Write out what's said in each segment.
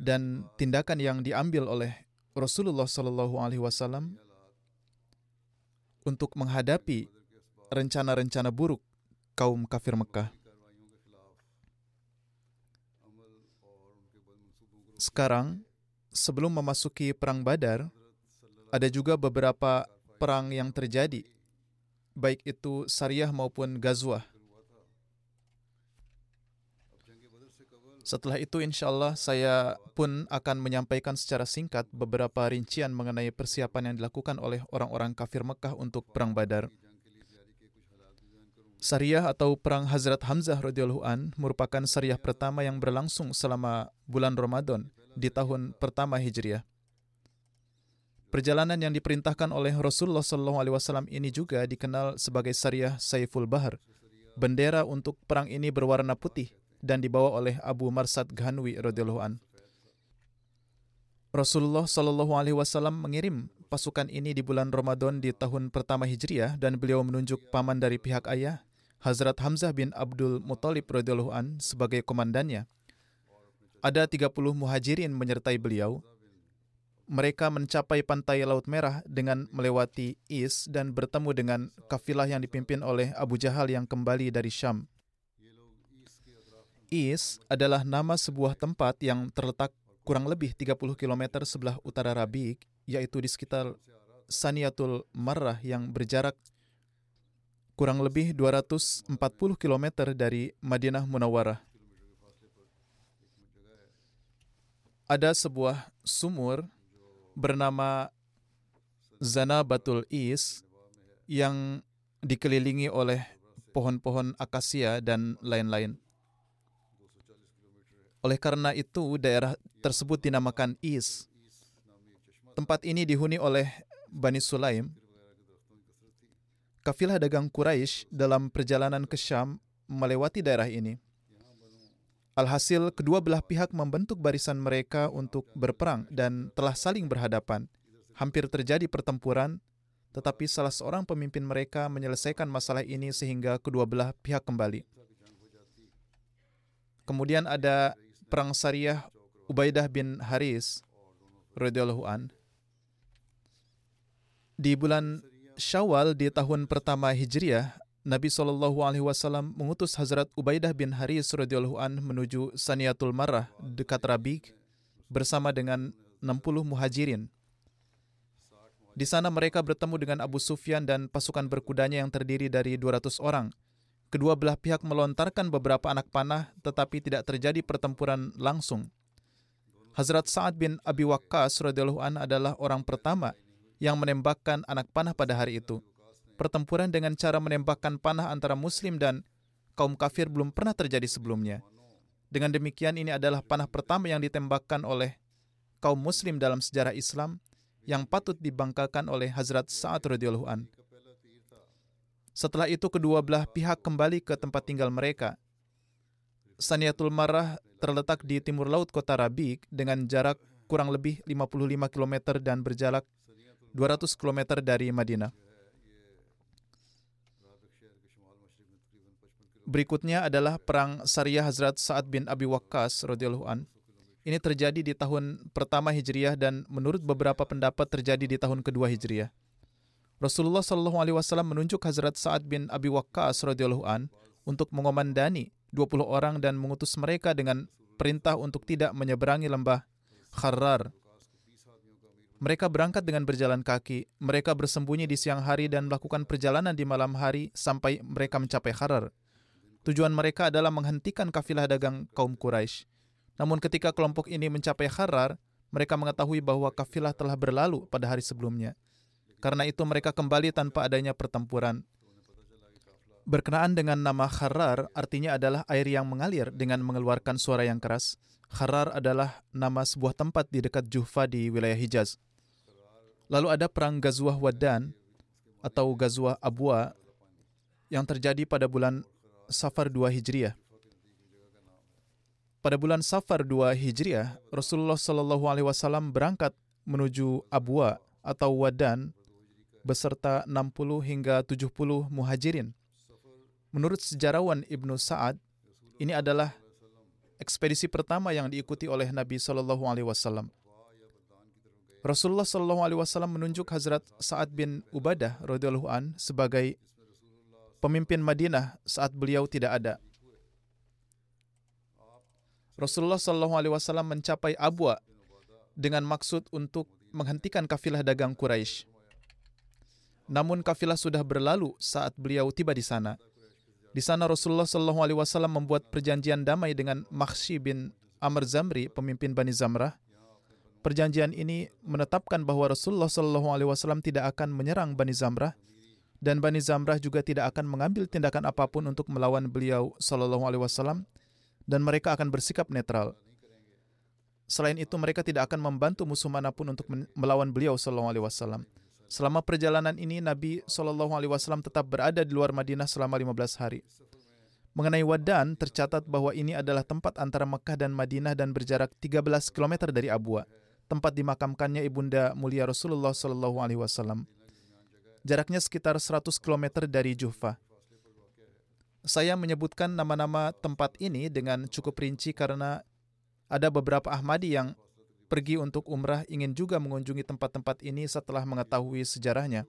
Dan tindakan yang diambil oleh Rasulullah Shallallahu Alaihi Wasallam untuk menghadapi rencana-rencana buruk kaum kafir Mekah. Sekarang, sebelum memasuki perang Badar, ada juga beberapa perang yang terjadi, baik itu Syariah maupun Gazwah. Setelah itu insya Allah saya pun akan menyampaikan secara singkat beberapa rincian mengenai persiapan yang dilakukan oleh orang-orang kafir Mekah untuk Perang Badar. Syariah atau Perang Hazrat Hamzah radhiyallahu an merupakan syariah pertama yang berlangsung selama bulan Ramadan di tahun pertama Hijriah. Perjalanan yang diperintahkan oleh Rasulullah SAW ini juga dikenal sebagai syariah Saiful Bahar. Bendera untuk perang ini berwarna putih dan dibawa oleh Abu Marsad Ghanwi radhiyallahu an. Rasulullah Shallallahu alaihi wasallam mengirim pasukan ini di bulan Ramadan di tahun pertama Hijriah dan beliau menunjuk paman dari pihak ayah Hazrat Hamzah bin Abdul Muthalib radhiyallahu an sebagai komandannya. Ada 30 muhajirin menyertai beliau. Mereka mencapai pantai Laut Merah dengan melewati Is dan bertemu dengan kafilah yang dipimpin oleh Abu Jahal yang kembali dari Syam. Is adalah nama sebuah tempat yang terletak kurang lebih 30 km sebelah utara Rabik, yaitu di sekitar Saniatul Marrah yang berjarak kurang lebih 240 km dari Madinah Munawwarah. Ada sebuah sumur bernama Zanabatul Is yang dikelilingi oleh pohon-pohon akasia dan lain-lain. Oleh karena itu, daerah tersebut dinamakan Is. Tempat ini dihuni oleh Bani Sulaim. Kafilah dagang Quraisy dalam perjalanan ke Syam melewati daerah ini. Alhasil, kedua belah pihak membentuk barisan mereka untuk berperang dan telah saling berhadapan. Hampir terjadi pertempuran, tetapi salah seorang pemimpin mereka menyelesaikan masalah ini sehingga kedua belah pihak kembali. Kemudian ada perang Syariah Ubaidah bin Haris radhiyallahu an. Di bulan Syawal di tahun pertama Hijriah, Nabi Shallallahu alaihi wasallam mengutus Hazrat Ubaidah bin Haris radhiyallahu an menuju Saniatul Marrah dekat Rabik bersama dengan 60 muhajirin. Di sana mereka bertemu dengan Abu Sufyan dan pasukan berkudanya yang terdiri dari 200 orang. Kedua belah pihak melontarkan beberapa anak panah tetapi tidak terjadi pertempuran langsung. Hazrat Sa'ad bin Abi Waqqas radhiyallahu an adalah orang pertama yang menembakkan anak panah pada hari itu. Pertempuran dengan cara menembakkan panah antara muslim dan kaum kafir belum pernah terjadi sebelumnya. Dengan demikian ini adalah panah pertama yang ditembakkan oleh kaum muslim dalam sejarah Islam yang patut dibanggakan oleh Hazrat Sa'ad radhiyallahu an. Setelah itu kedua belah pihak kembali ke tempat tinggal mereka. Saniatul Marah terletak di timur laut kota Rabik dengan jarak kurang lebih 55 km dan berjarak 200 km dari Madinah. Berikutnya adalah perang Syariah Hazrat Sa'ad bin Abi Waqqas radhiyallahu an. Ini terjadi di tahun pertama Hijriah dan menurut beberapa pendapat terjadi di tahun kedua Hijriah. Rasulullah Shallallahu alaihi wasallam menunjuk Hazrat Sa'ad bin Abi Waqqas radhiyallahu an untuk mengomandani 20 orang dan mengutus mereka dengan perintah untuk tidak menyeberangi lembah Kharrar. Mereka berangkat dengan berjalan kaki. Mereka bersembunyi di siang hari dan melakukan perjalanan di malam hari sampai mereka mencapai Kharar. Tujuan mereka adalah menghentikan kafilah dagang kaum Quraisy. Namun ketika kelompok ini mencapai Harar, mereka mengetahui bahwa kafilah telah berlalu pada hari sebelumnya. Karena itu mereka kembali tanpa adanya pertempuran. Berkenaan dengan nama Harar, artinya adalah air yang mengalir dengan mengeluarkan suara yang keras. Harar adalah nama sebuah tempat di dekat Juhfa di wilayah Hijaz. Lalu ada perang Gazwah Wadan atau Gazwah Abwa yang terjadi pada bulan Safar 2 Hijriah. Pada bulan Safar 2 Hijriah, Rasulullah Shallallahu Alaihi Wasallam berangkat menuju Abwa atau Wadan beserta 60 hingga 70 muhajirin. Menurut sejarawan Ibnu Sa'ad, ini adalah ekspedisi pertama yang diikuti oleh Nabi Shallallahu Alaihi Wasallam. Rasulullah Shallallahu Alaihi Wasallam menunjuk Hazrat Sa'ad bin Ubadah radhiyallahu an sebagai pemimpin Madinah saat beliau tidak ada. Rasulullah Shallallahu Alaihi Wasallam mencapai Abwa dengan maksud untuk menghentikan kafilah dagang Quraisy. Namun kafilah sudah berlalu saat beliau tiba di sana. Di sana Rasulullah Shallallahu Alaihi Wasallam membuat perjanjian damai dengan Makhshi bin Amr Zamri, pemimpin Bani Zamrah. Perjanjian ini menetapkan bahwa Rasulullah Shallallahu Alaihi Wasallam tidak akan menyerang Bani Zamrah dan Bani Zamrah juga tidak akan mengambil tindakan apa pun untuk melawan beliau Shallallahu Alaihi Wasallam dan mereka akan bersikap netral. Selain itu, mereka tidak akan membantu musuh mana pun untuk melawan beliau Sallallahu Alaihi Wasallam. Selama perjalanan ini, Nabi Wasallam tetap berada di luar Madinah selama 15 hari. Mengenai Wadan, tercatat bahwa ini adalah tempat antara Mekah dan Madinah dan berjarak 13 km dari Abwa, tempat dimakamkannya ibunda mulia Rasulullah Shallallahu. Jaraknya sekitar 100 km dari Juhfa. Saya menyebutkan nama-nama tempat ini dengan cukup rinci karena ada beberapa Ahmadi yang pergi untuk umrah ingin juga mengunjungi tempat-tempat ini setelah mengetahui sejarahnya.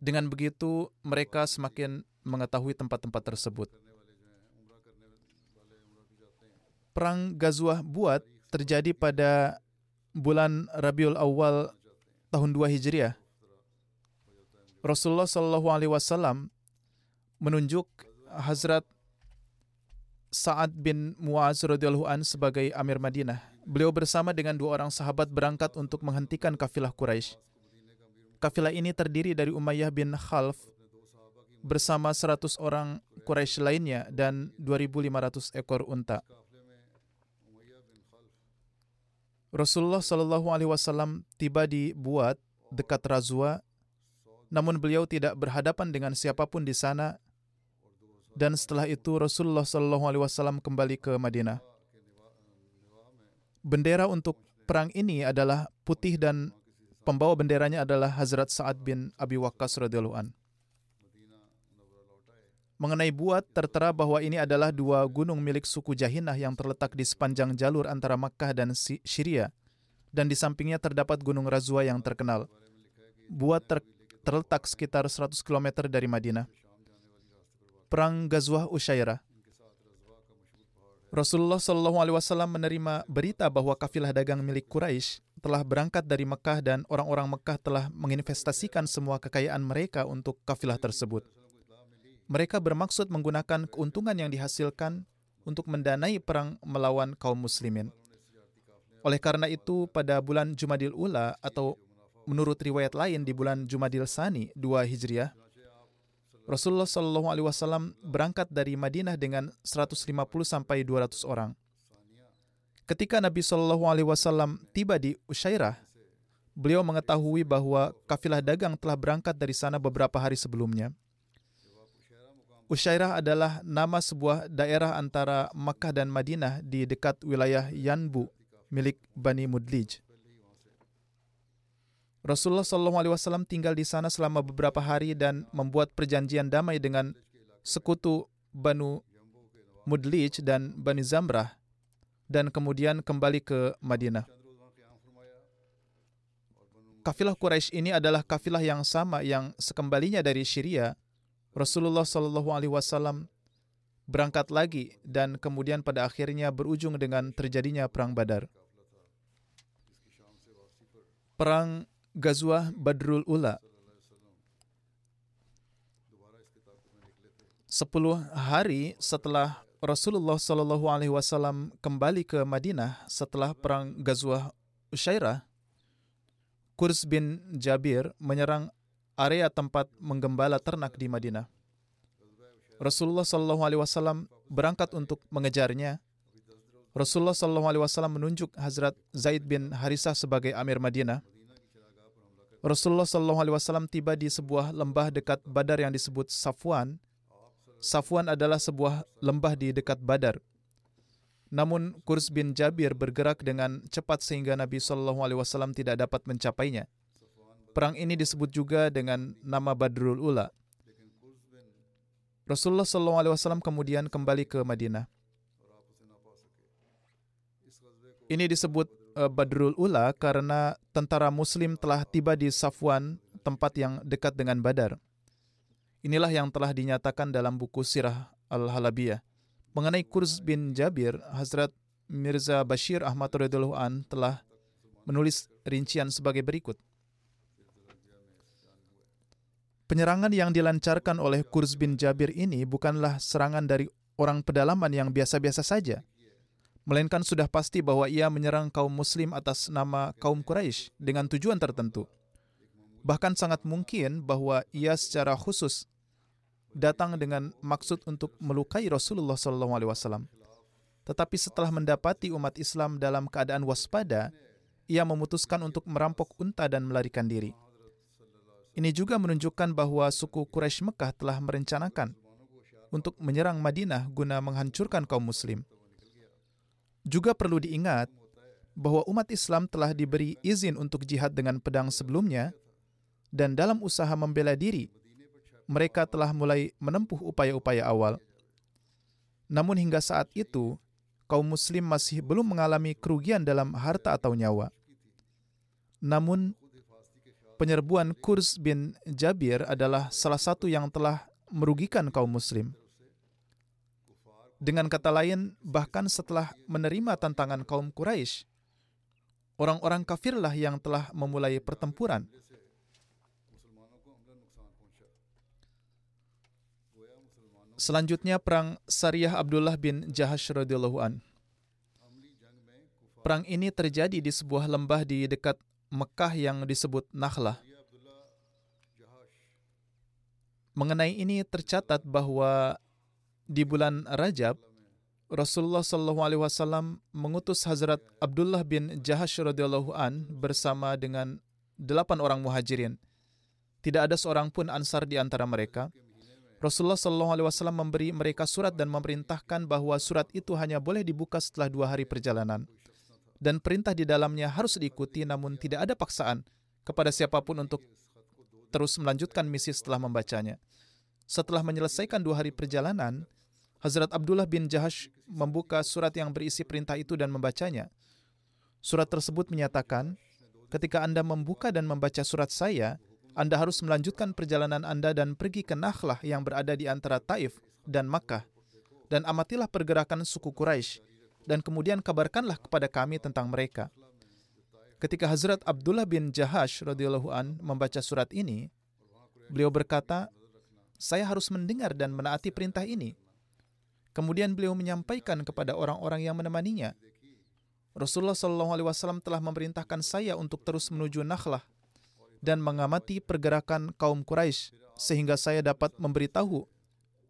Dengan begitu, mereka semakin mengetahui tempat-tempat tersebut. Perang Gazwah Buat terjadi pada bulan Rabiul Awal tahun 2 Hijriah. Rasulullah Shallallahu Alaihi Wasallam menunjuk Hazrat Sa'ad bin Muaz radhiyallahu an sebagai Amir Madinah. Beliau bersama dengan dua orang sahabat berangkat untuk menghentikan kafilah Quraisy. Kafilah ini terdiri dari Umayyah bin Khalf bersama 100 orang Quraisy lainnya dan 2.500 ekor unta. Rasulullah Shallallahu Alaihi Wasallam tiba di Buat dekat Razwa, namun beliau tidak berhadapan dengan siapa pun di sana dan setelah itu Rasulullah Shallallahu Alaihi Wasallam kembali ke Madinah. Bendera untuk perang ini adalah putih dan pembawa benderanya adalah Hazrat Sa'ad bin Abi Waqqas radhiyallahu an. Mengenai buat tertera bahwa ini adalah dua gunung milik suku Jahinah yang terletak di sepanjang jalur antara Makkah dan Syria dan di sampingnya terdapat gunung Razwa yang terkenal. Buat ter terletak sekitar 100 km dari Madinah. Perang Ghazwah Usyairah. Rasulullah Shallallahu Alaihi Wasallam menerima berita bahwa kafilah dagang milik Quraisy telah berangkat dari Mekah dan orang-orang Mekah telah menginvestasikan semua kekayaan mereka untuk kafilah tersebut. Mereka bermaksud menggunakan keuntungan yang dihasilkan untuk mendanai perang melawan kaum muslimin. Oleh karena itu, pada bulan Jumadil Ula atau menurut riwayat lain di bulan Jumadil Sani 2 Hijriah, Rasulullah Shallallahu Alaihi Wasallam berangkat dari Madinah dengan 150 sampai 200 orang. Ketika Nabi Shallallahu Alaihi Wasallam tiba di Usyairah, beliau mengetahui bahwa kafilah dagang telah berangkat dari sana beberapa hari sebelumnya. Usyairah adalah nama sebuah daerah antara Makkah dan Madinah di dekat wilayah Yanbu milik Bani Mudlij. Rasulullah SAW tinggal di sana selama beberapa hari dan membuat perjanjian damai dengan sekutu Banu Mudlij dan Bani Zamrah dan kemudian kembali ke Madinah. Kafilah Quraisy ini adalah kafilah yang sama yang sekembalinya dari Syria, Rasulullah Shallallahu Alaihi Wasallam berangkat lagi dan kemudian pada akhirnya berujung dengan terjadinya perang Badar. Perang Gazwah Badrul Ula. Sepuluh hari setelah Rasulullah Shallallahu Alaihi Wasallam kembali ke Madinah setelah perang Gazwah Usyairah, Kurs bin Jabir menyerang area tempat menggembala ternak di Madinah. Rasulullah Shallallahu Alaihi Wasallam berangkat untuk mengejarnya. Rasulullah Shallallahu Alaihi Wasallam menunjuk Hazrat Zaid bin Harisah sebagai Amir Madinah. Rasulullah Shallallahu Alaihi Wasallam tiba di sebuah lembah dekat Badar yang disebut Safwan. Safwan adalah sebuah lembah di dekat Badar. Namun Kurs bin Jabir bergerak dengan cepat sehingga Nabi Shallallahu Alaihi Wasallam tidak dapat mencapainya. Perang ini disebut juga dengan nama Badrul Ula. Rasulullah Shallallahu Alaihi Wasallam kemudian kembali ke Madinah. Ini disebut Badrul Ula karena tentara Muslim telah tiba di Safwan, tempat yang dekat dengan Badar. Inilah yang telah dinyatakan dalam buku Sirah Al-Halabiyah. Mengenai Kurz bin Jabir, Hazrat Mirza Bashir Ahmad radhiyallahu an telah menulis rincian sebagai berikut. Penyerangan yang dilancarkan oleh Kurz bin Jabir ini bukanlah serangan dari orang pedalaman yang biasa-biasa saja melainkan sudah pasti bahwa ia menyerang kaum muslim atas nama kaum Quraisy dengan tujuan tertentu. Bahkan sangat mungkin bahwa ia secara khusus datang dengan maksud untuk melukai Rasulullah SAW. Tetapi setelah mendapati umat Islam dalam keadaan waspada, ia memutuskan untuk merampok unta dan melarikan diri. Ini juga menunjukkan bahwa suku Quraisy Mekah telah merencanakan untuk menyerang Madinah guna menghancurkan kaum muslim. Juga perlu diingat bahwa umat Islam telah diberi izin untuk jihad dengan pedang sebelumnya dan dalam usaha membela diri, mereka telah mulai menempuh upaya-upaya awal. Namun hingga saat itu, kaum muslim masih belum mengalami kerugian dalam harta atau nyawa. Namun, penyerbuan Kurs bin Jabir adalah salah satu yang telah merugikan kaum muslim. Dengan kata lain, bahkan setelah menerima tantangan kaum Quraisy, orang-orang kafirlah yang telah memulai pertempuran. Selanjutnya perang Sariyah Abdullah bin Jahash radhiyallahu an. Perang ini terjadi di sebuah lembah di dekat Mekah yang disebut Nakhlah. Mengenai ini tercatat bahwa di bulan Rajab, Rasulullah Shallallahu Alaihi Wasallam mengutus Hazrat Abdullah bin Jahash radhiyallahu an bersama dengan delapan orang muhajirin. Tidak ada seorang pun ansar di antara mereka. Rasulullah Shallallahu Alaihi Wasallam memberi mereka surat dan memerintahkan bahwa surat itu hanya boleh dibuka setelah dua hari perjalanan. Dan perintah di dalamnya harus diikuti namun tidak ada paksaan kepada siapa pun untuk terus melanjutkan misi setelah membacanya. Setelah menyelesaikan dua hari perjalanan, Hazrat Abdullah bin Jahash membuka surat yang berisi perintah itu dan membacanya. Surat tersebut menyatakan, ketika Anda membuka dan membaca surat saya, Anda harus melanjutkan perjalanan Anda dan pergi ke Nakhlah yang berada di antara Taif dan Makkah. Dan amatilah pergerakan suku Quraisy dan kemudian kabarkanlah kepada kami tentang mereka. Ketika Hazrat Abdullah bin Jahash radhiyallahu an membaca surat ini, beliau berkata, "Saya harus mendengar dan menaati perintah ini." Kemudian beliau menyampaikan kepada orang-orang yang menemaninya, Rasulullah Shallallahu Alaihi Wasallam telah memerintahkan saya untuk terus menuju Nakhlah dan mengamati pergerakan kaum Quraisy sehingga saya dapat memberitahu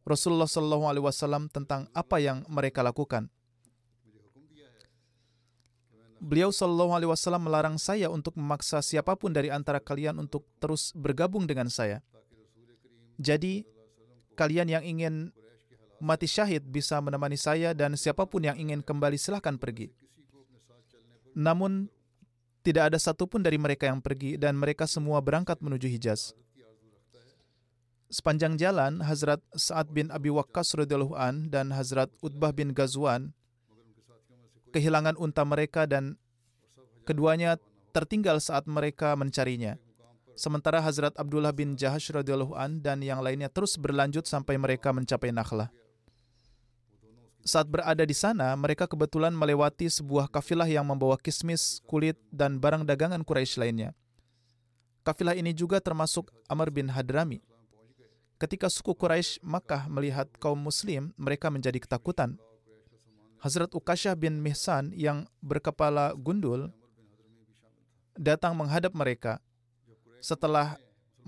Rasulullah Shallallahu Alaihi Wasallam tentang apa yang mereka lakukan. Beliau Shallallahu Alaihi Wasallam melarang saya untuk memaksa siapa pun dari antara kalian untuk terus bergabung dengan saya. Jadi, kalian yang ingin mati syahid bisa menemani saya dan siapa pun yang ingin kembali silahkan pergi. Namun, tidak ada satupun dari mereka yang pergi dan mereka semua berangkat menuju Hijaz. Sepanjang jalan, Hazrat Sa'ad bin Abi Waqqas an dan Hazrat Utbah bin Ghazwan kehilangan unta mereka dan keduanya tertinggal saat mereka mencarinya. Sementara Hazrat Abdullah bin Jahash an dan yang lainnya terus berlanjut sampai mereka mencapai Nakhlah. Saat berada di sana, mereka kebetulan melewati sebuah kafilah yang membawa kismis, kulit, dan barang dagangan Quraisy lainnya. Kafilah ini juga termasuk Amr bin Hadrami. Ketika suku Quraisy Makkah melihat kaum muslim, mereka menjadi ketakutan. Hazrat Ukashah bin Mihsan yang berkepala gundul datang menghadap mereka. Setelah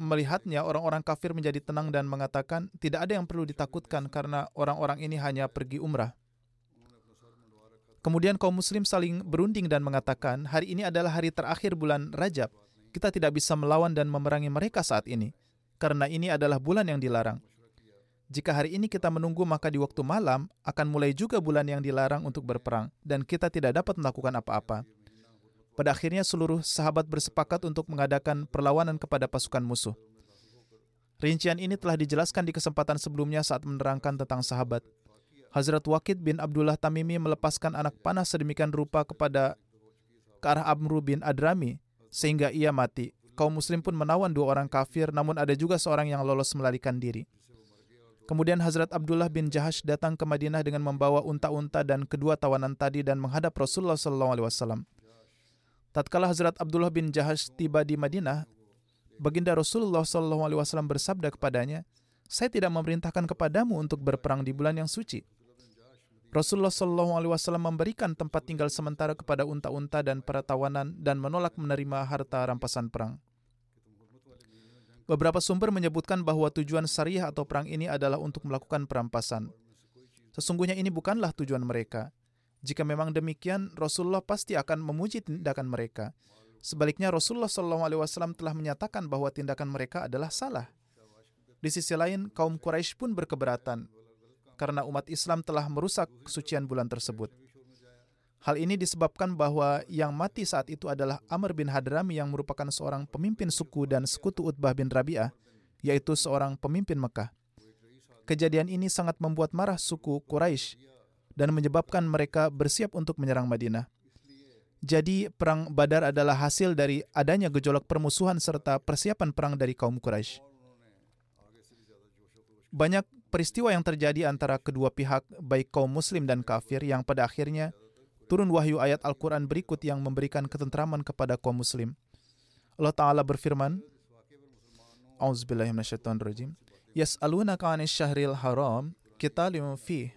melihatnya, orang-orang kafir menjadi tenang dan mengatakan, "Tidak ada yang perlu ditakutkan karena orang-orang ini hanya pergi umrah." Kemudian kaum muslim saling berunding dan mengatakan, "Hari ini adalah hari terakhir bulan Rajab. Kita tidak bisa melawan dan memerangi mereka saat ini karena ini adalah bulan yang dilarang. Jika hari ini kita menunggu, maka di waktu malam akan mulai juga bulan yang dilarang untuk berperang, dan kita tidak dapat melakukan apa-apa. Pada akhirnya seluruh sahabat bersepakat untuk mengadakan perlawanan kepada pasukan musuh. Rincian ini telah dijelaskan di kesempatan sebelumnya saat menerangkan tentang sahabat. Hazrat Wakid bin Abdullah Tamimi melepaskan anak panah sedemikian rupa kepada ke arah Amru bin Adrami sehingga ia mati. Kaum muslim pun menawan dua orang kafir namun ada juga seorang yang lolos melarikan diri. Kemudian Hazrat Abdullah bin Jahash datang ke Madinah dengan membawa unta-unta dan kedua tawanan tadi dan menghadap Rasulullah SAW. Tatkala Hazrat Abdullah bin Jahash tiba di Madinah, Baginda Rasulullah SAW bersabda kepadanya, saya tidak memerintahkan kepadamu untuk berperang di bulan yang suci. Rasulullah SAW memberikan tempat tinggal sementara kepada unta-unta dan para tawanan dan menolak menerima harta rampasan perang. Beberapa sumber menyebutkan bahwa tujuan syariah atau perang ini adalah untuk melakukan perampasan. Sesungguhnya ini bukanlah tujuan mereka. Jika memang demikian, Rasulullah pasti akan memuji tindakan mereka. Sebaliknya, Rasulullah SAW telah menyatakan bahwa tindakan mereka adalah salah. Di sisi lain, kaum Quraisy pun berkeberatan karena umat Islam telah merusak kesucian bulan tersebut. Hal ini disebabkan bahwa yang mati saat itu adalah Amr bin Hadrami yang merupakan seorang pemimpin suku dan sekutu Utbah bin Rabi'ah, yaitu seorang pemimpin Mekah. Kejadian ini sangat membuat marah suku Quraisy dan menyebabkan mereka bersiap untuk menyerang Madinah. Jadi, perang Badar adalah hasil dari adanya gejolak permusuhan serta persiapan perang dari kaum Quraisy. Banyak peristiwa yang terjadi antara kedua pihak, baik kaum Muslim dan kafir, yang pada akhirnya turun wahyu ayat Al-Quran berikut yang memberikan ketentraman kepada kaum Muslim. Allah Ta'ala berfirman, Auzubillahiminasyaitonirrajim. Yas'alunaka 'anil syahril haram qitalun fih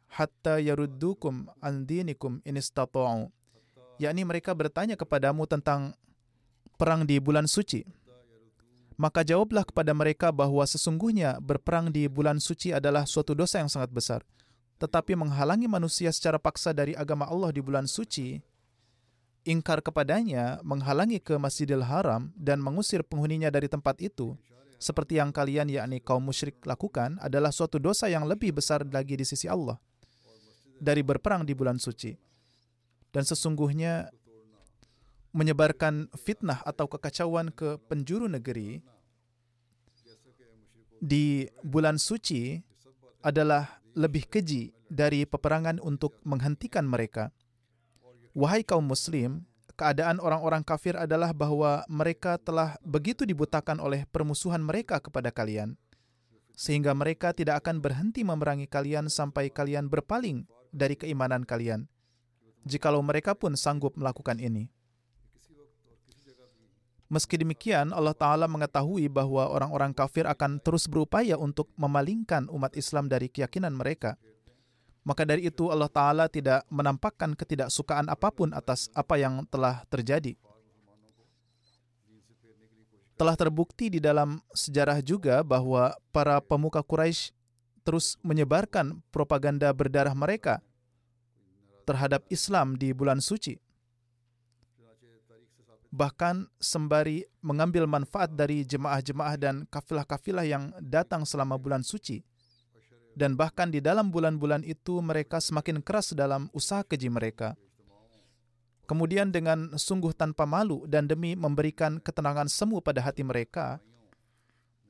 hatta yaruddukum an dinikum in. Yakni mereka bertanya kepadamu tentang perang di bulan suci. Maka jawablah kepada mereka bahwa sesungguhnya berperang di bulan suci adalah suatu dosa yang sangat besar. Tetapi menghalangi manusia secara paksa dari agama Allah di bulan suci, ingkar kepadanya, menghalangi ke Masjidil Haram dan mengusir penghuninya dari tempat itu, seperti yang kalian yakni kaum musyrik lakukan adalah suatu dosa yang lebih besar lagi di sisi Allah dari berperang di bulan suci. Dan sesungguhnya menyebarkan fitnah atau kekacauan ke penjuru negeri di bulan suci adalah lebih keji dari peperangan untuk menghentikan mereka. Wahai kaum muslim, keadaan orang-orang kafir adalah bahwa mereka telah begitu dibutakan oleh permusuhan mereka kepada kalian, sehingga mereka tidak akan berhenti memerangi kalian sampai kalian berpaling dari keimanan kalian, jikalau mereka pun sanggup melakukan ini. Meski demikian, Allah Ta'ala mengetahui bahwa orang-orang kafir akan terus berupaya untuk memalingkan umat Islam dari keyakinan mereka. Maka dari itu Allah Ta'ala tidak menampakkan ketidaksukaan apa pun atas apa yang telah terjadi. Telah terbukti di dalam sejarah juga bahwa para pemuka Quraisy terus menyebarkan propaganda berdarah mereka terhadap Islam di bulan suci bahkan sembari mengambil manfaat dari jemaah-jemaah dan kafilah-kafilah yang datang selama bulan suci. Dan bahkan di dalam bulan-bulan itu mereka semakin keras dalam usaha keji mereka. Kemudian dengan sungguh tanpa malu dan demi memberikan ketenangan semu pada hati mereka,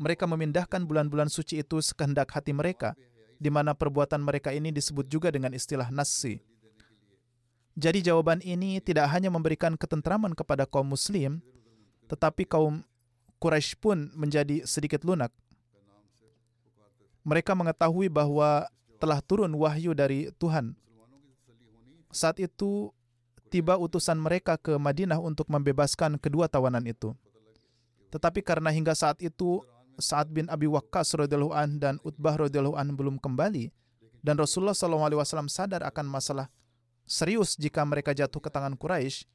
mereka memindahkan bulan-bulan suci itu sekehendak hati mereka, di mana perbuatan mereka ini disebut juga dengan istilah nasi. Jadi jawaban ini tidak hanya memberikan ketentraman kepada kaum muslim, tetapi kaum Quraisy pun menjadi sedikit lunak. Mereka mengetahui bahwa telah turun wahyu dari Tuhan. Saat itu tiba utusan mereka ke Madinah untuk membebaskan kedua tawanan itu. Tetapi karena hingga saat itu Sa'ad bin Abi Waqqas radhiyallahu an dan Utbah radhiyallahu an belum kembali dan Rasulullah SAW sadar akan masalah serius jika mereka jatuh ke tangan Quraisy,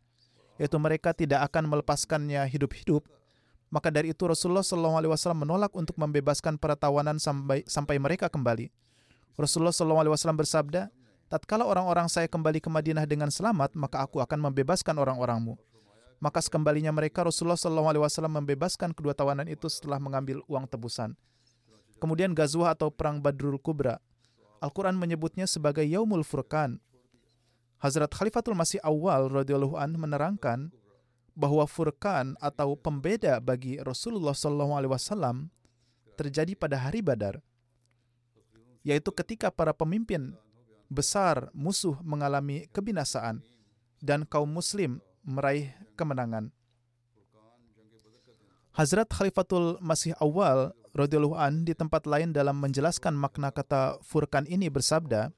yaitu mereka tidak akan melepaskannya hidup-hidup. Maka dari itu Rasulullah SAW menolak untuk membebaskan para tawanan sampai sampai mereka kembali. Rasulullah SAW bersabda, tatkala orang-orang saya kembali ke Madinah dengan selamat, maka aku akan membebaskan orang-orangmu. Maka sekembalinya mereka Rasulullah SAW membebaskan kedua tawanan itu setelah mengambil uang tebusan. Kemudian Gazwah atau Perang Badrul Kubra. Al-Quran menyebutnya sebagai Yaumul Furqan, Hazrat Khalifatul Masih Awal radhiyallahu an menerangkan bahwa furqan atau pembeda bagi Rasulullah SAW terjadi pada hari Badar, yaitu ketika para pemimpin besar musuh mengalami kebinasaan dan kaum Muslim meraih kemenangan. Hazrat Khalifatul Masih Awal radhiyallahu an di tempat lain dalam menjelaskan makna kata furqan ini bersabda,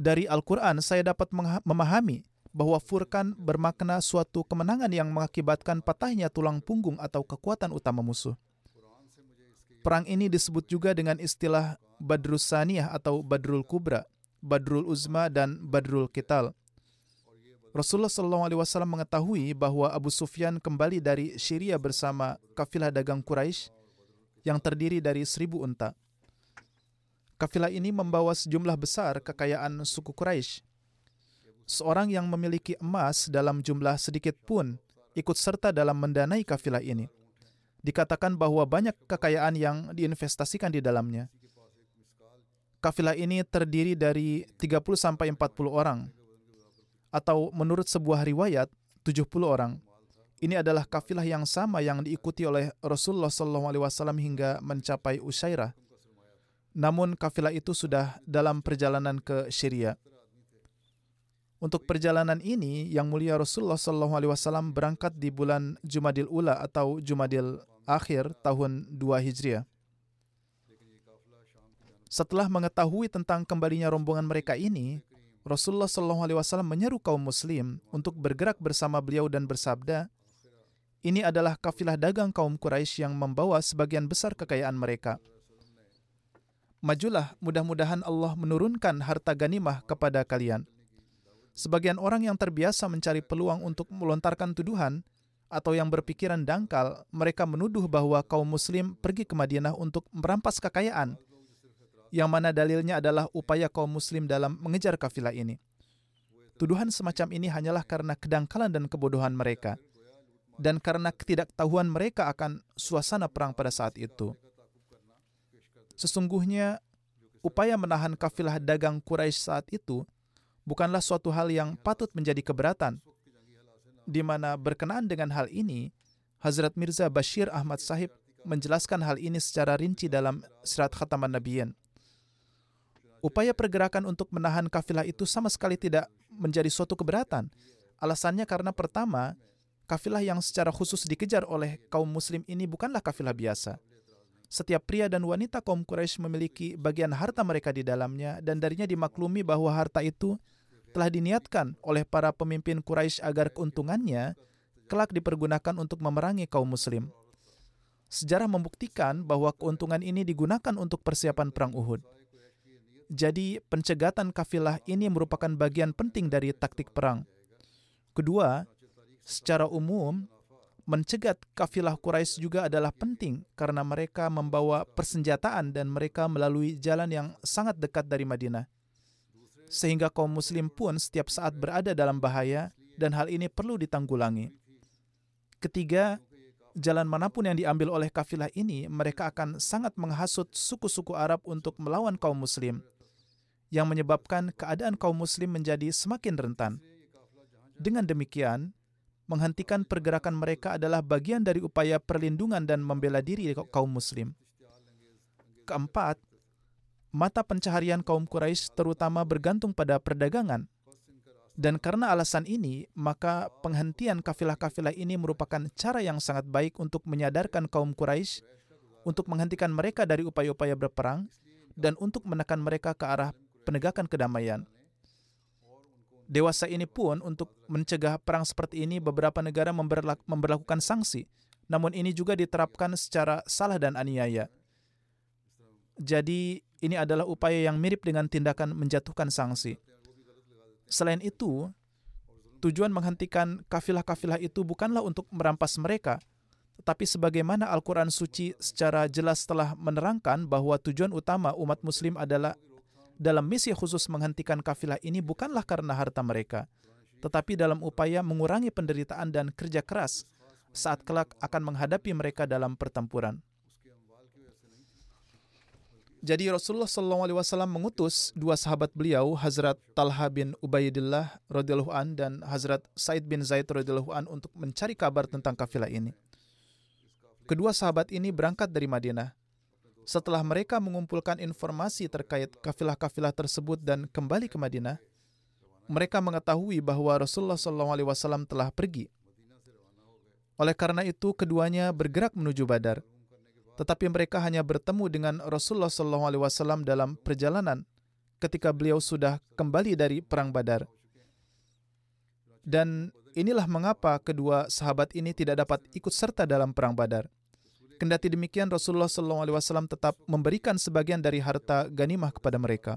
dari Al-Quran saya dapat memahami bahwa furkan bermakna suatu kemenangan yang mengakibatkan patahnya tulang punggung atau kekuatan utama musuh. Perang ini disebut juga dengan istilah Badrus Saniyah atau Badrul Kubra, Badrul Uzma, dan Badrul Kital. Rasulullah SAW mengetahui bahwa Abu Sufyan kembali dari Syria bersama kafilah dagang Quraisy yang terdiri dari seribu unta. Kafilah ini membawa sejumlah besar kekayaan suku Quraisy. Seorang yang memiliki emas dalam jumlah sedikit pun ikut serta dalam mendanai kafilah ini. Dikatakan bahwa banyak kekayaan yang diinvestasikan di dalamnya. Kafilah ini terdiri dari 30 sampai 40 orang atau menurut sebuah riwayat 70 orang. Ini adalah kafilah yang sama yang diikuti oleh Rasulullah SAW hingga mencapai Usyairah namun kafilah itu sudah dalam perjalanan ke Syria. Untuk perjalanan ini, yang mulia Rasulullah SAW berangkat di bulan Jumadil Ula atau Jumadil Akhir tahun 2 Hijriah. Setelah mengetahui tentang kembalinya rombongan mereka ini, Rasulullah SAW menyeru kaum Muslim untuk bergerak bersama beliau dan bersabda, "Ini adalah kafilah dagang kaum Quraisy yang membawa sebagian besar kekayaan mereka." majulah mudah-mudahan Allah menurunkan harta ganimah kepada kalian. Sebagian orang yang terbiasa mencari peluang untuk melontarkan tuduhan atau yang berpikiran dangkal, mereka menuduh bahwa kaum muslim pergi ke Madinah untuk merampas kekayaan, yang mana dalilnya adalah upaya kaum muslim dalam mengejar kafilah ini. Tuduhan semacam ini hanyalah karena kedangkalan dan kebodohan mereka, dan karena ketidaktahuan mereka akan suasana perang pada saat itu. Sesungguhnya upaya menahan kafilah dagang Quraisy saat itu bukanlah suatu hal yang patut menjadi keberatan. Di mana berkenaan dengan hal ini, Hazrat Mirza Bashir Ahmad Sahib menjelaskan hal ini secara rinci dalam Sirat Khataman Nabiyin. Upaya pergerakan untuk menahan kafilah itu sama sekali tidak menjadi suatu keberatan. Alasannya karena pertama, kafilah yang secara khusus dikejar oleh kaum muslim ini bukanlah kafilah biasa. Setiap pria dan wanita kaum Quraisy memiliki bagian harta mereka di dalamnya dan darinya dimaklumi bahwa harta itu telah diniatkan oleh para pemimpin Quraisy agar keuntungannya kelak dipergunakan untuk memerangi kaum muslim. Sejarah membuktikan bahwa keuntungan ini digunakan untuk persiapan perang Uhud. Jadi, pencegatan kafilah ini merupakan bagian penting dari taktik perang. Kedua, secara umum, mencegat kafilah Quraisy juga adalah penting karena mereka membawa persenjataan dan mereka melalui jalan yang sangat dekat dari Madinah. Sehingga kaum muslim pun setiap saat berada dalam bahaya dan hal ini perlu ditanggulangi. Ketiga, jalan mana pun yang diambil oleh kafilah ini, mereka akan sangat menghasut suku-suku Arab untuk melawan kaum muslim yang menyebabkan keadaan kaum muslim menjadi semakin rentan. Dengan demikian, menghentikan pergerakan mereka adalah bagian dari upaya perlindungan dan membela diri kaum muslim. Keempat, mata pencaharian kaum Quraisy terutama bergantung pada perdagangan. Dan karena alasan ini, maka penghentian kafilah-kafilah ini merupakan cara yang sangat baik untuk menyadarkan kaum Quraisy untuk menghentikan mereka dari upaya-upaya berperang dan untuk menekan mereka ke arah penegakan kedamaian. Dewasa ini pun untuk mencegah perang seperti ini beberapa negara memberlakukan sanksi. Namun ini juga diterapkan secara salah dan aniaya. Jadi ini adalah upaya yang mirip dengan tindakan menjatuhkan sanksi. Selain itu, tujuan menghentikan kafilah-kafilah itu bukanlah untuk merampas mereka, tetapi sebagaimana Al-Quran suci secara jelas telah menerangkan bahwa tujuan utama umat muslim adalah dalam misi khusus menghentikan kafilah ini bukanlah karena harta mereka, tetapi dalam upaya mengurangi penderitaan dan kerja keras saat kelak akan menghadapi mereka dalam pertempuran. Jadi Rasulullah SAW mengutus dua sahabat beliau, Hazrat Talha bin Ubaidillah radhiyallahu an dan Hazrat Said bin Zaid radhiyallahu an untuk mencari kabar tentang kafilah ini. Kedua sahabat ini berangkat dari Madinah setelah mereka mengumpulkan informasi terkait kafilah-kafilah tersebut dan kembali ke Madinah, mereka mengetahui bahwa Rasulullah SAW telah pergi. Oleh karena itu, keduanya bergerak menuju Badar. Tetapi mereka hanya bertemu dengan Rasulullah SAW dalam perjalanan ketika beliau sudah kembali dari Perang Badar. Dan inilah mengapa kedua sahabat ini tidak dapat ikut serta dalam Perang Badar. Kendati demikian, Rasulullah SAW tetap memberikan sebagian dari harta ganimah kepada mereka.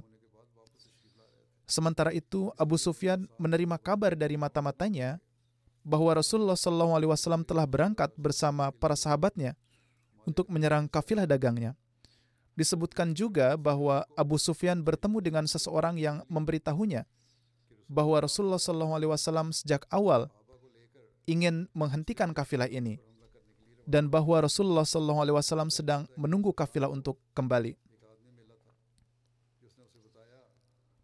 Sementara itu, Abu Sufyan menerima kabar dari mata-matanya bahwa Rasulullah SAW telah berangkat bersama para sahabatnya untuk menyerang kafilah dagangnya. Disebutkan juga bahwa Abu Sufyan bertemu dengan seseorang yang memberitahunya bahwa Rasulullah SAW sejak awal ingin menghentikan kafilah ini dan bahwa Rasulullah SAW sedang menunggu kafilah untuk kembali.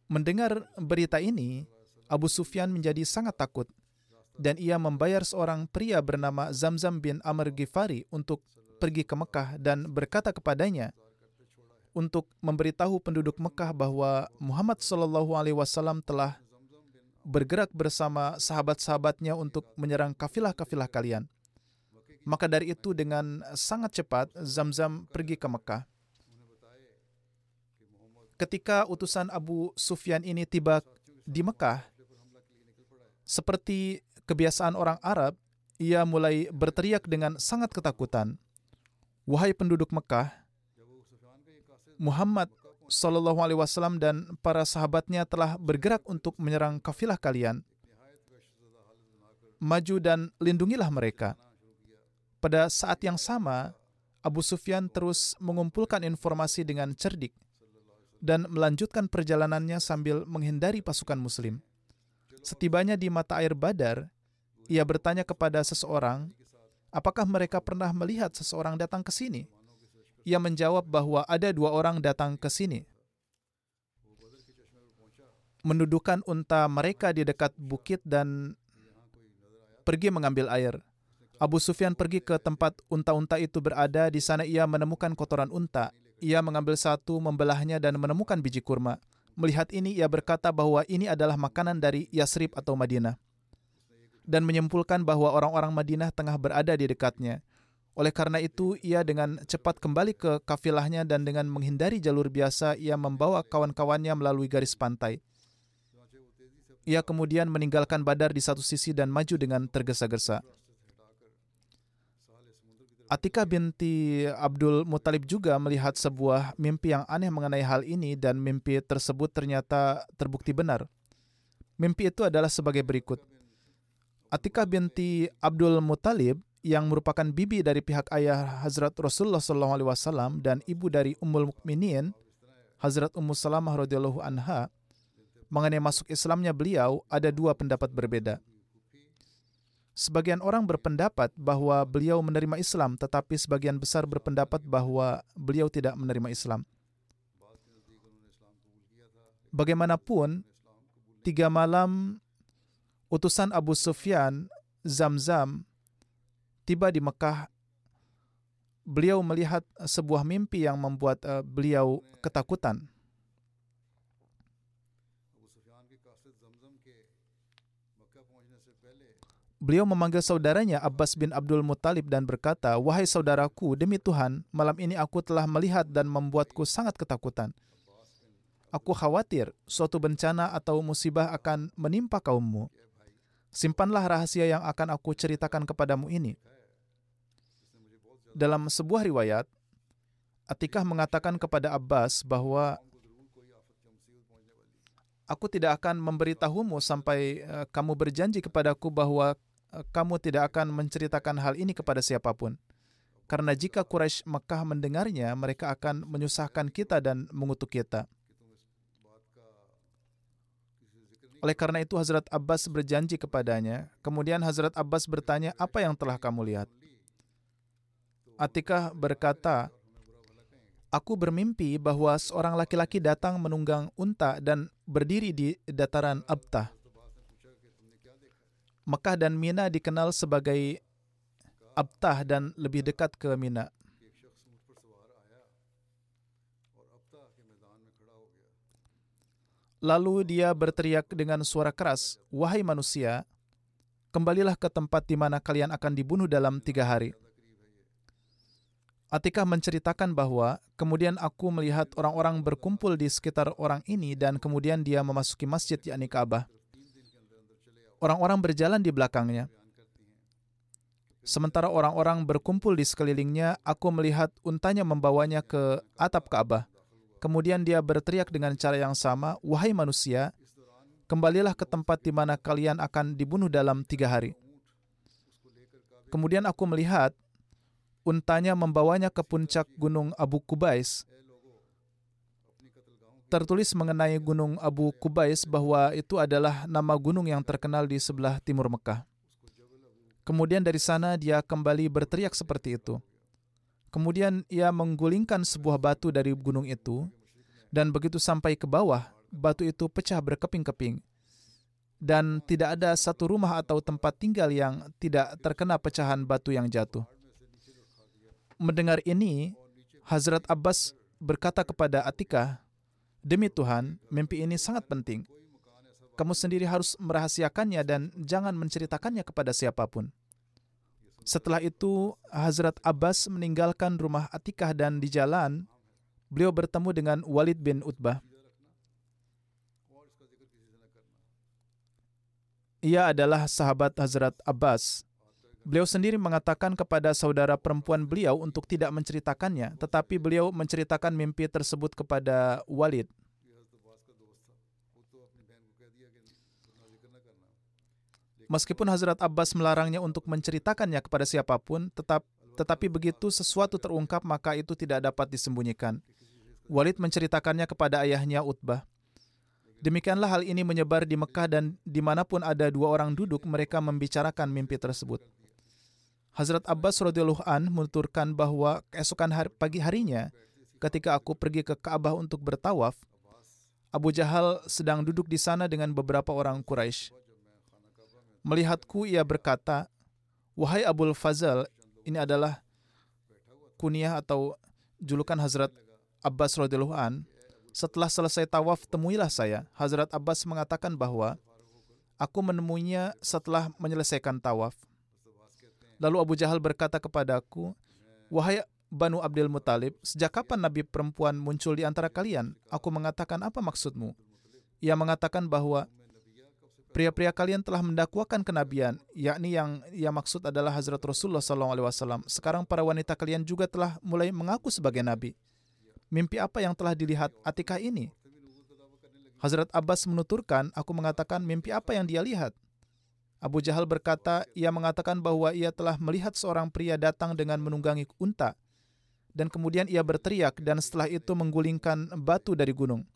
Mendengar berita ini, Abu Sufyan menjadi sangat takut dan ia membayar seorang pria bernama Zamzam bin Amr Ghifari untuk pergi ke Mekah dan berkata kepadanya untuk memberitahu penduduk Mekah bahwa Muhammad Shallallahu Alaihi Wasallam telah bergerak bersama sahabat-sahabatnya untuk menyerang kafilah-kafilah kalian. Maka dari itu dengan sangat cepat Zamzam pergi ke Mekah. Ketika utusan Abu Sufyan ini tiba di Mekah, seperti kebiasaan orang Arab, ia mulai berteriak dengan sangat ketakutan. Wahai penduduk Mekah, Muhammad Sallallahu Alaihi Wasallam dan para sahabatnya telah bergerak untuk menyerang kafilah kalian. Maju dan lindungilah mereka. Pada saat yang sama, Abu Sufyan terus mengumpulkan informasi dengan cerdik dan melanjutkan perjalanannya sambil menghindari pasukan Muslim. Setibanya di mata air Badar, ia bertanya kepada seseorang, apakah mereka pernah melihat seseorang datang ke sini? Ia menjawab bahwa ada dua orang datang ke sini. Mendudukan unta mereka di dekat bukit dan pergi mengambil air. Abu Sufyan pergi ke tempat unta-unta itu berada. Di sana ia menemukan kotoran unta. Ia mengambil satu, membelahnya dan menemukan biji kurma. Melihat ini, ia berkata bahwa ini adalah makanan dari Yasrib atau Madinah. dan menyimpulkan bahwa orang-orang Madinah tengah berada di dekatnya. Oleh karena itu, ia dengan cepat kembali ke kafilahnya dan dengan menghindari jalur biasa, ia membawa kawan-kawannya melalui garis pantai. Ia kemudian meninggalkan Badar di satu sisi dan maju dengan tergesa-gesa. Atika binti Abdul Muthalib juga melihat sebuah mimpi yang aneh mengenai hal ini dan mimpi tersebut ternyata terbukti benar. Mimpi itu adalah sebagai berikut. Atika binti Abdul Muthalib yang merupakan bibi dari pihak ayah Hazrat Rasulullah SAW dan ibu dari Ummul Mukminin Hazrat Ummu Salamah radhiyallahu anha mengenai masuk Islamnya beliau ada dua pendapat berbeda. Sebagian orang berpendapat bahwa beliau menerima Islam, tetapi sebagian besar berpendapat bahwa beliau tidak menerima Islam. Bagaimanapun, tiga malam utusan Abu Sufyan, Zamzam, tiba di Mekah. Beliau melihat sebuah mimpi yang membuat uh, beliau ketakutan. Beliau memanggil saudaranya Abbas bin Abdul Muttalib dan berkata, Wahai saudaraku, demi Tuhan, malam ini aku telah melihat dan membuatku sangat ketakutan. Aku khawatir suatu bencana atau musibah akan menimpa kaummu. Simpanlah rahasia yang akan aku ceritakan kepadamu ini. Dalam sebuah riwayat, Atikah mengatakan kepada Abbas bahwa aku tidak akan memberitahumu sampai uh, kamu berjanji kepadaku bahwa Eh, kamu tidak akan menceritakan hal ini kepada siapa pun. Karena jika Quraisy Mekah mendengarnya, mereka akan menyusahkan kita dan mengutuk kita. Oleh karena itu Hazrat Abbas berjanji kepadanya. Kemudian Hazrat Abbas bertanya, apa yang telah kamu lihat? Atikah berkata, Aku bermimpi bahwa seorang laki-laki datang menunggang unta dan berdiri di dataran Abtah. Mekah dan Mina dikenal sebagai Abtah dan lebih dekat ke Mina. Lalu dia berteriak dengan suara keras, Wahai manusia, kembalilah ke tempat di mana kalian akan dibunuh dalam tiga hari. Atikah menceritakan bahwa kemudian aku melihat orang-orang berkumpul di sekitar orang ini dan kemudian dia memasuki masjid yakni Ka'bah. Orang-orang berjalan di belakangnya. Sementara orang-orang berkumpul di sekelilingnya, aku melihat untanya membawanya ke atap Ka'bah. Kemudian dia berteriak dengan cara yang sama, Wahai manusia, kembalilah ke tempat di mana kalian akan dibunuh dalam tiga hari. Kemudian aku melihat untanya membawanya ke puncak gunung Abu Kubais tertulis mengenai Gunung Abu Kubais bahwa itu adalah nama gunung yang terkenal di sebelah timur Mekah. Kemudian dari sana dia kembali berteriak seperti itu. Kemudian ia menggulingkan sebuah batu dari gunung itu, dan begitu sampai ke bawah, batu itu pecah berkeping-keping. Dan tidak ada satu rumah atau tempat tinggal yang tidak terkena pecahan batu yang jatuh. Mendengar ini, Hazrat Abbas berkata kepada Atikah, Demi Tuhan, mimpi ini sangat penting. Kamu sendiri harus merahasiakannya dan jangan menceritakannya kepada siapa pun. Setelah itu, Hazrat Abbas meninggalkan rumah Atikah dan di jalan, beliau bertemu dengan Walid bin Utbah. Ia adalah sahabat Hazrat Abbas. Beliau sendiri mengatakan kepada saudara perempuan beliau untuk tidak menceritakannya, tetapi beliau menceritakan mimpi tersebut kepada Walid. Meskipun Hazrat Abbas melarangnya untuk menceritakannya kepada siapa pun, tetap tetapi begitu sesuatu terungkap maka itu tidak dapat disembunyikan. Walid menceritakannya kepada ayahnya Utbah. Demikianlah hal ini menyebar di Mekah dan di mana pun ada dua orang duduk, mereka membicarakan mimpi tersebut. Hazrat Abbas radhiyallahu an menuturkan bahwa keesokan hari, pagi harinya ketika aku pergi ke Ka'bah untuk bertawaf, Abu Jahal sedang duduk di sana dengan beberapa orang Quraisy. Melihatku ia berkata, "Wahai Abul Fazal, ini adalah kunyah atau julukan Hazrat Abbas radhiyallahu an. Setelah selesai tawaf, temuilah saya." Hazrat Abbas mengatakan bahwa Aku menemuinya setelah menyelesaikan tawaf. Lalu Abu Jahal berkata kepadaku, Wahai Banu Abdul Muthalib, sejak kapan Nabi perempuan muncul di antara kalian? Aku mengatakan, apa maksudmu? Ia mengatakan bahwa pria-pria kalian telah mendakwakan kenabian, yakni yang ia maksud adalah Hazrat Rasulullah SAW. Sekarang para wanita kalian juga telah mulai mengaku sebagai nabi. Mimpi apa yang telah dilihat Atikah ini? Hazrat Abbas menuturkan, aku mengatakan mimpi apa yang dia lihat. Abu Jahal berkata, ia mengatakan bahwa ia telah melihat seorang pria datang dengan menunggangi unta. Dan kemudian ia berteriak dan setelah itu menggulingkan batu dari gunung.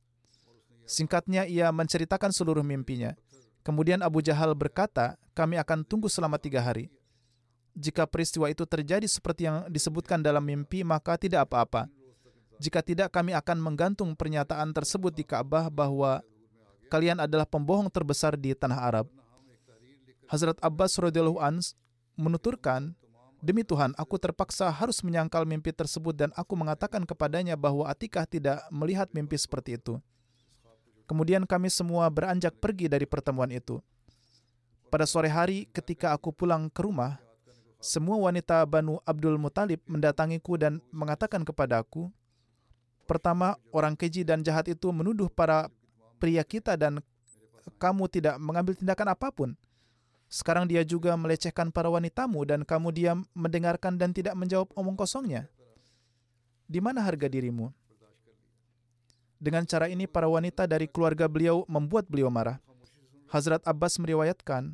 Singkatnya, ia menceritakan seluruh mimpinya. Kemudian Abu Jahal berkata, kami akan tunggu selama tiga hari. Jika peristiwa itu terjadi seperti yang disebutkan dalam mimpi, maka tidak apa-apa. Jika tidak, kami akan menggantung pernyataan tersebut di Ka'bah bahwa kalian adalah pembohong terbesar di tanah Arab. Hazrat Abbas radhiyallahu an menuturkan, Demi Tuhan, aku terpaksa harus menyangkal mimpi tersebut dan aku mengatakan kepadanya bahwa Atikah tidak melihat mimpi seperti itu. Kemudian kami semua beranjak pergi dari pertemuan itu. Pada sore hari ketika aku pulang ke rumah, semua wanita Banu Abdul Muthalib mendatangiku dan mengatakan kepadaku, Pertama, orang keji dan jahat itu menuduh para pria kita dan kamu tidak mengambil tindakan apa pun. Sekarang dia juga melecehkan para wanitamu dan kamu diam mendengarkan dan tidak menjawab omong kosongnya. Di mana harga dirimu? Dengan cara ini para wanita dari keluarga beliau membuat beliau marah. Hazrat Abbas meriwayatkan,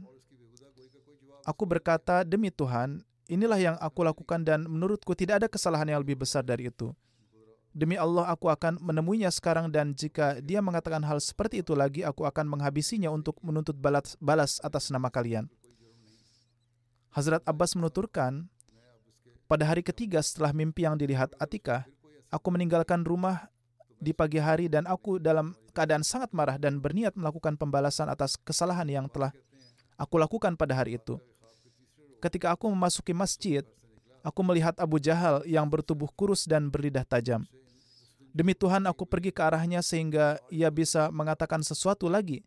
Aku berkata, demi Tuhan, inilah yang aku lakukan dan menurutku tidak ada kesalahan yang lebih besar dari itu. Demi Allah, aku akan menemuinya sekarang dan jika dia mengatakan hal seperti itu lagi, aku akan menghabisinya untuk menuntut balas, balas atas nama kalian. Hazrat Abbas menuturkan, pada hari ketiga setelah mimpi yang dilihat Atika, aku meninggalkan rumah di pagi hari dan aku dalam keadaan sangat marah dan berniat melakukan pembalasan atas kesalahan yang telah aku lakukan pada hari itu. Ketika aku memasuki masjid, aku melihat Abu Jahal yang bertubuh kurus dan berlidah tajam. Demi Tuhan aku pergi ke arahnya sehingga ia bisa mengatakan sesuatu lagi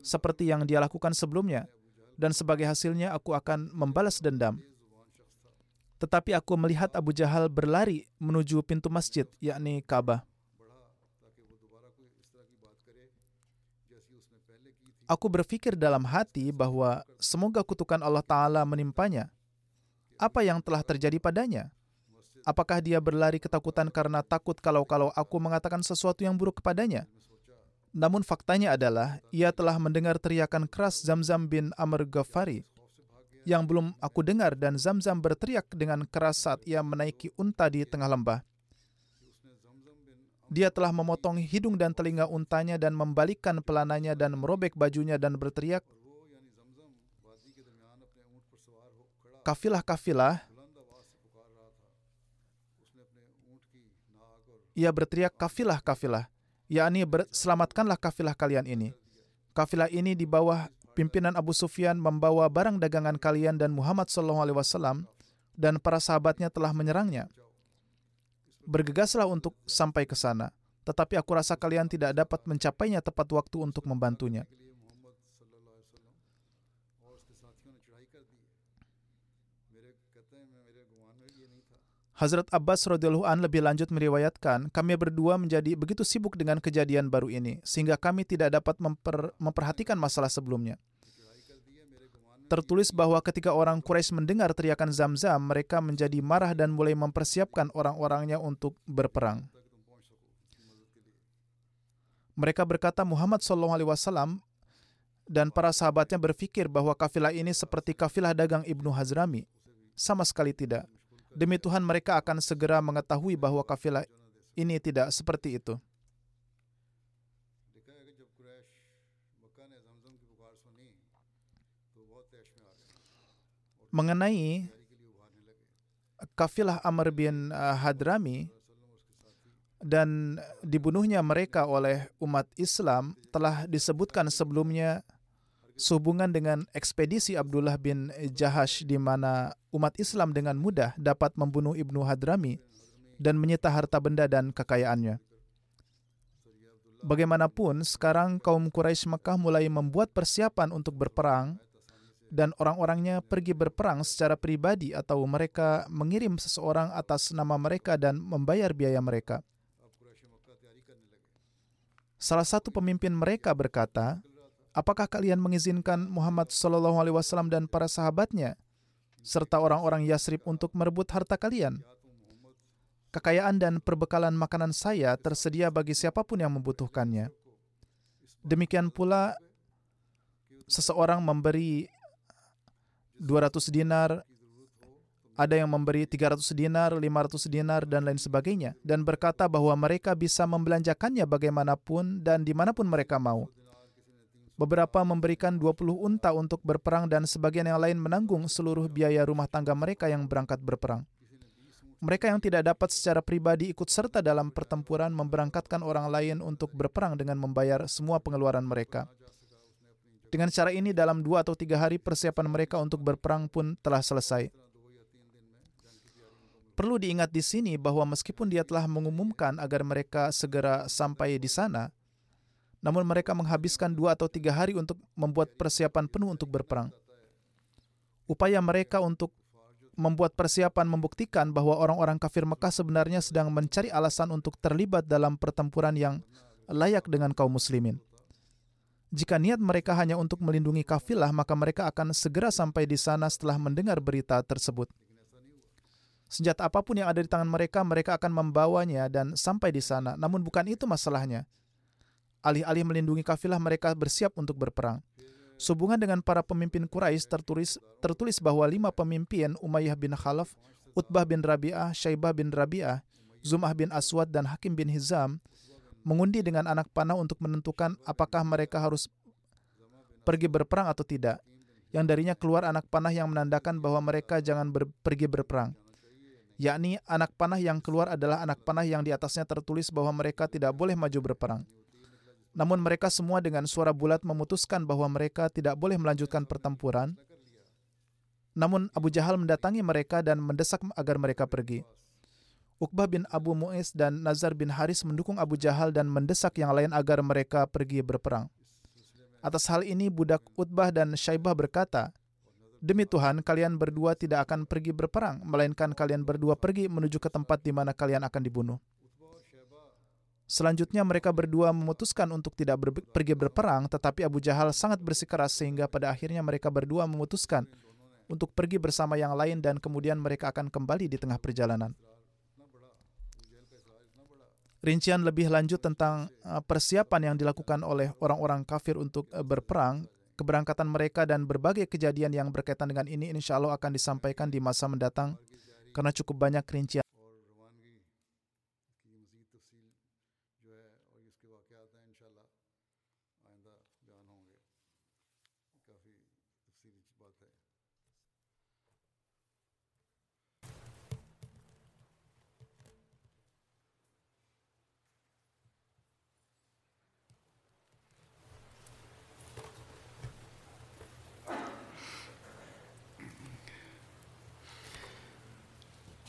seperti yang dia lakukan sebelumnya dan sebagai hasilnya aku akan membalas dendam. Tetapi aku melihat Abu Jahal berlari menuju pintu masjid, yakni Ka'bah. Aku berpikir dalam hati bahwa semoga kutukan Allah Ta'ala menimpanya. Apa yang telah terjadi padanya? Apakah dia berlari ketakutan karena takut kalau-kalau aku mengatakan sesuatu yang buruk kepadanya? Namun faktanya adalah ia telah mendengar teriakan keras Zamzam bin Amr Ghafari yang belum aku dengar dan Zamzam berteriak dengan keras saat ia menaiki unta di tengah lembah. Dia telah memotong hidung dan telinga untanya dan membalikkan pelananya dan merobek bajunya dan berteriak, Kafilah-kafilah, ia berteriak kafilah kafilah, yakni selamatkanlah kafilah kalian ini. Kafilah ini di bawah pimpinan Abu Sufyan membawa barang dagangan kalian dan Muhammad SAW dan para sahabatnya telah menyerangnya. Bergegaslah untuk sampai ke sana, tetapi aku rasa kalian tidak dapat mencapainya tepat waktu untuk membantunya. Hazrat Abbas radhiyallahu an lebih lanjut meriwayatkan, kami berdua menjadi begitu sibuk dengan kejadian baru ini sehingga kami tidak dapat memper, memperhatikan masalah sebelumnya. Tertulis bahwa ketika orang Quraisy mendengar teriakan Zamzam, mereka menjadi marah dan mulai mempersiapkan orang-orangnya untuk berperang. Mereka berkata Muhammad SAW dan para sahabatnya berpikir bahwa kafilah ini seperti kafilah dagang Ibnu Hazrami. Sama sekali tidak. Demi Tuhan mereka akan segera mengetahui bahwa kafilah ini tidak seperti itu. Mengenai kafilah Amr bin uh, Hadrami dan dibunuhnya mereka oleh umat Islam telah disebutkan sebelumnya sehubungan dengan ekspedisi Abdullah bin Jahash di mana umat Islam dengan mudah dapat membunuh Ibnu Hadrami dan menyita harta benda dan kekayaannya. Bagaimanapun, sekarang kaum Quraisy Mekah mulai membuat persiapan untuk berperang dan orang-orangnya pergi berperang secara pribadi atau mereka mengirim seseorang atas nama mereka dan membayar biaya mereka. Salah satu pemimpin mereka berkata, "Apakah kalian mengizinkan Muhammad Shallallahu Alaihi Wasallam dan para sahabatnya serta orang-orang Yasrib untuk merebut harta kalian?" Kekayaan dan perbekalan makanan saya tersedia bagi siapa pun yang membutuhkannya. Demikian pula, seseorang memberi 200 dinar, ada yang memberi 300 dinar, 500 dinar, dan lain sebagainya, dan berkata bahwa mereka bisa membelanjakannya bagaimanapun dan di mana pun mereka mau. Beberapa memberikan 20 unta untuk berperang dan sebagian yang lain menanggung seluruh biaya rumah tangga mereka yang berangkat berperang. Mereka yang tidak dapat secara pribadi ikut serta dalam pertempuran memberangkatkan orang lain untuk berperang dengan membayar semua pengeluaran mereka. Dengan cara ini, dalam dua atau tiga hari persiapan mereka untuk berperang pun telah selesai. Perlu diingat di sini bahwa meskipun dia telah mengumumkan agar mereka segera sampai di sana, namun mereka menghabiskan dua atau tiga hari untuk membuat persiapan penuh untuk berperang. Upaya mereka untuk membuat persiapan membuktikan bahwa orang-orang kafir Mekah sebenarnya sedang mencari alasan untuk terlibat dalam pertempuran yang layak dengan kaum muslimin. Jika niat mereka hanya untuk melindungi kafilah, maka mereka akan segera sampai di sana setelah mendengar berita tersebut. Senjata apa pun yang ada di tangan mereka, mereka akan membawanya dan sampai di sana. Namun bukan itu masalahnya. Alih-alih melindungi kafilah, mereka bersiap untuk berperang. Sehubungan dengan para pemimpin Quraisy tertulis tertulis bahwa lima pemimpin Umayyah bin Khalaf, Utbah bin Rabi'ah, Syaibah bin Rabi'ah, Zumah bin Aswad dan Hakim bin Hizam mengundi dengan anak panah untuk menentukan apakah mereka harus pergi berperang atau tidak. Yang darinya keluar anak panah yang menandakan bahwa mereka jangan ber, pergi berperang. Yakni anak panah yang keluar adalah anak panah yang di atasnya tertulis bahwa mereka tidak boleh maju berperang. Namun mereka semua dengan suara bulat memutuskan bahwa mereka tidak boleh melanjutkan pertempuran. Namun Abu Jahal mendatangi mereka dan mendesak agar mereka pergi. Uqbah bin Abu Mu'is dan Nazar bin Haris mendukung Abu Jahal dan mendesak yang lain agar mereka pergi berperang. Atas hal ini budak Utbah dan Syaibah berkata, Demi Tuhan, kalian berdua tidak akan pergi berperang, melainkan kalian berdua pergi menuju ke tempat di mana kalian akan dibunuh. Selanjutnya mereka berdua memutuskan untuk tidak ber pergi berperang, tetapi Abu Jahal sangat bersikeras sehingga pada akhirnya mereka berdua memutuskan untuk pergi bersama yang lain dan kemudian mereka akan kembali di tengah perjalanan. Rincian lebih lanjut tentang uh, persiapan yang dilakukan oleh orang-orang kafir untuk uh, berperang, keberangkatan mereka dan berbagai kejadian yang berkaitan dengan ini insya Allah akan disampaikan di masa mendatang karena cukup banyak rincian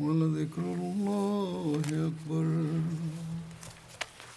ولذكر الله أكبر